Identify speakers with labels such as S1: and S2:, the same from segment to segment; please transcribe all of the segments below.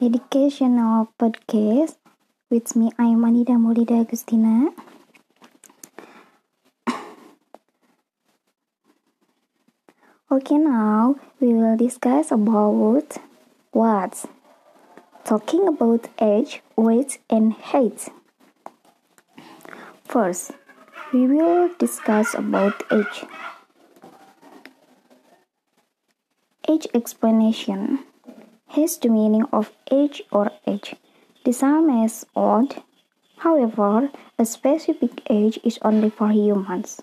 S1: educational podcast with me. I'm Anida Molida Agustina. Okay, now we will discuss about what talking about age, weight, and height. First, we will discuss about age. Age explanation has the meaning of age or age. The same as old. However, a specific age is only for humans,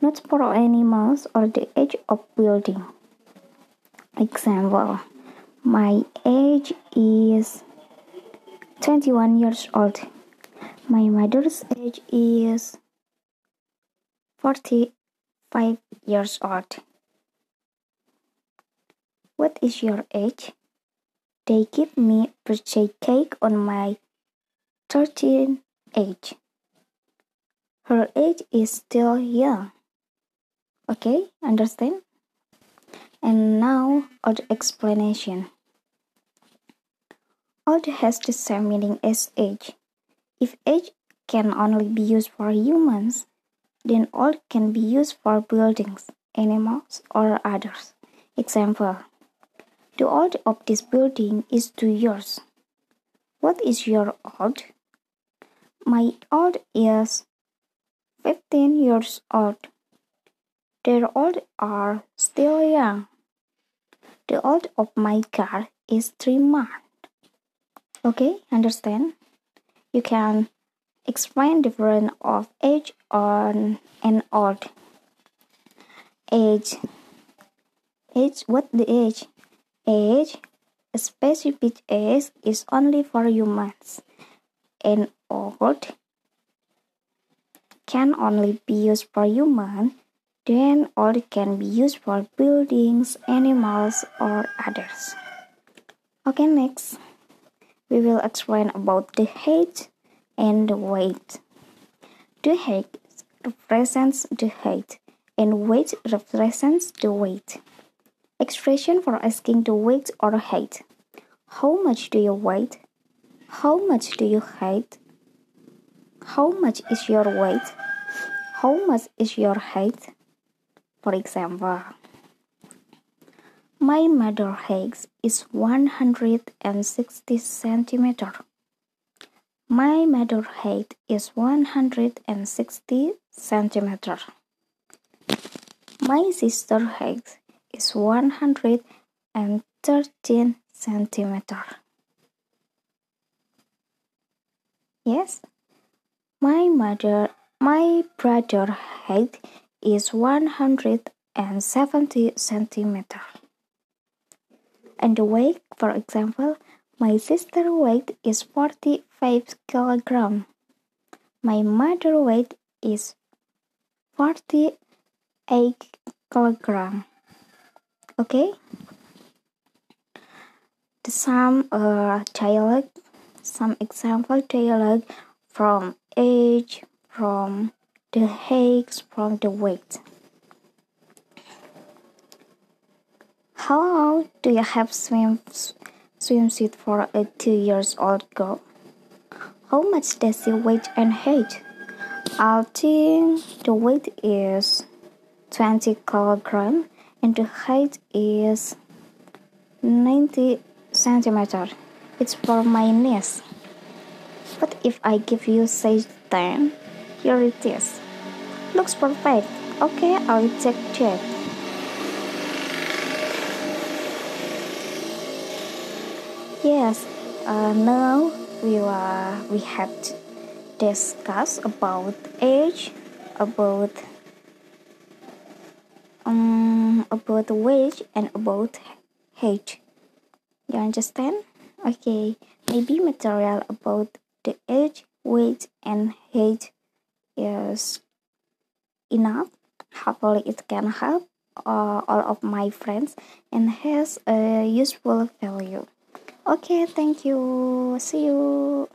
S1: not for animals or the age of building. Example My age is 21 years old. My mother's age is 45 years old. What is your age? They give me birthday cake on my 13th age. Her age is still young. Okay, understand? And now, other explanation. Old has the same meaning as age. If age can only be used for humans, then old can be used for buildings, animals, or others. Example The old of this building is two years. What is your old? My old is 15 years old. Their old are still young. The old of my car is three months. Okay, understand? You can explain difference of age on and old. Age. Age, what the age? Age, specific age is only for humans. And old can only be used for human, then old can be used for buildings, animals, or others. Okay, next we will explain about the height and the weight. The height represents the height and weight represents the weight. Expression for asking the weight or height. How much do you weight? How much do you height? How much is your weight? How much is your height? For example, my mother height is 160 centimeter. My mother height is 160 centimeter. My sister height is 113 centimeter. Yes, my mother, my brother height is 170 centimeter and the weight, for example, my sister weight is 45 kilogram. My mother weight is 48 kilogram. Okay? Some uh, dialogue, some example dialogue from age, from the height, from the weight. How long do you have swim swimsuit for a two years old girl? How much does she weight and height? I think the weight is 20 kilogram and the height is 90 centimeter. It's for my niece. But if I give you size 10, here it is. Looks perfect. Okay, I'll check check. Yes, uh, now we are we have to discuss about age, about um about wage and about height. You understand? Okay, maybe material about the age, weight, and height is enough. Hopefully, it can help uh, all of my friends and has a useful value. Okay, thank you. See you.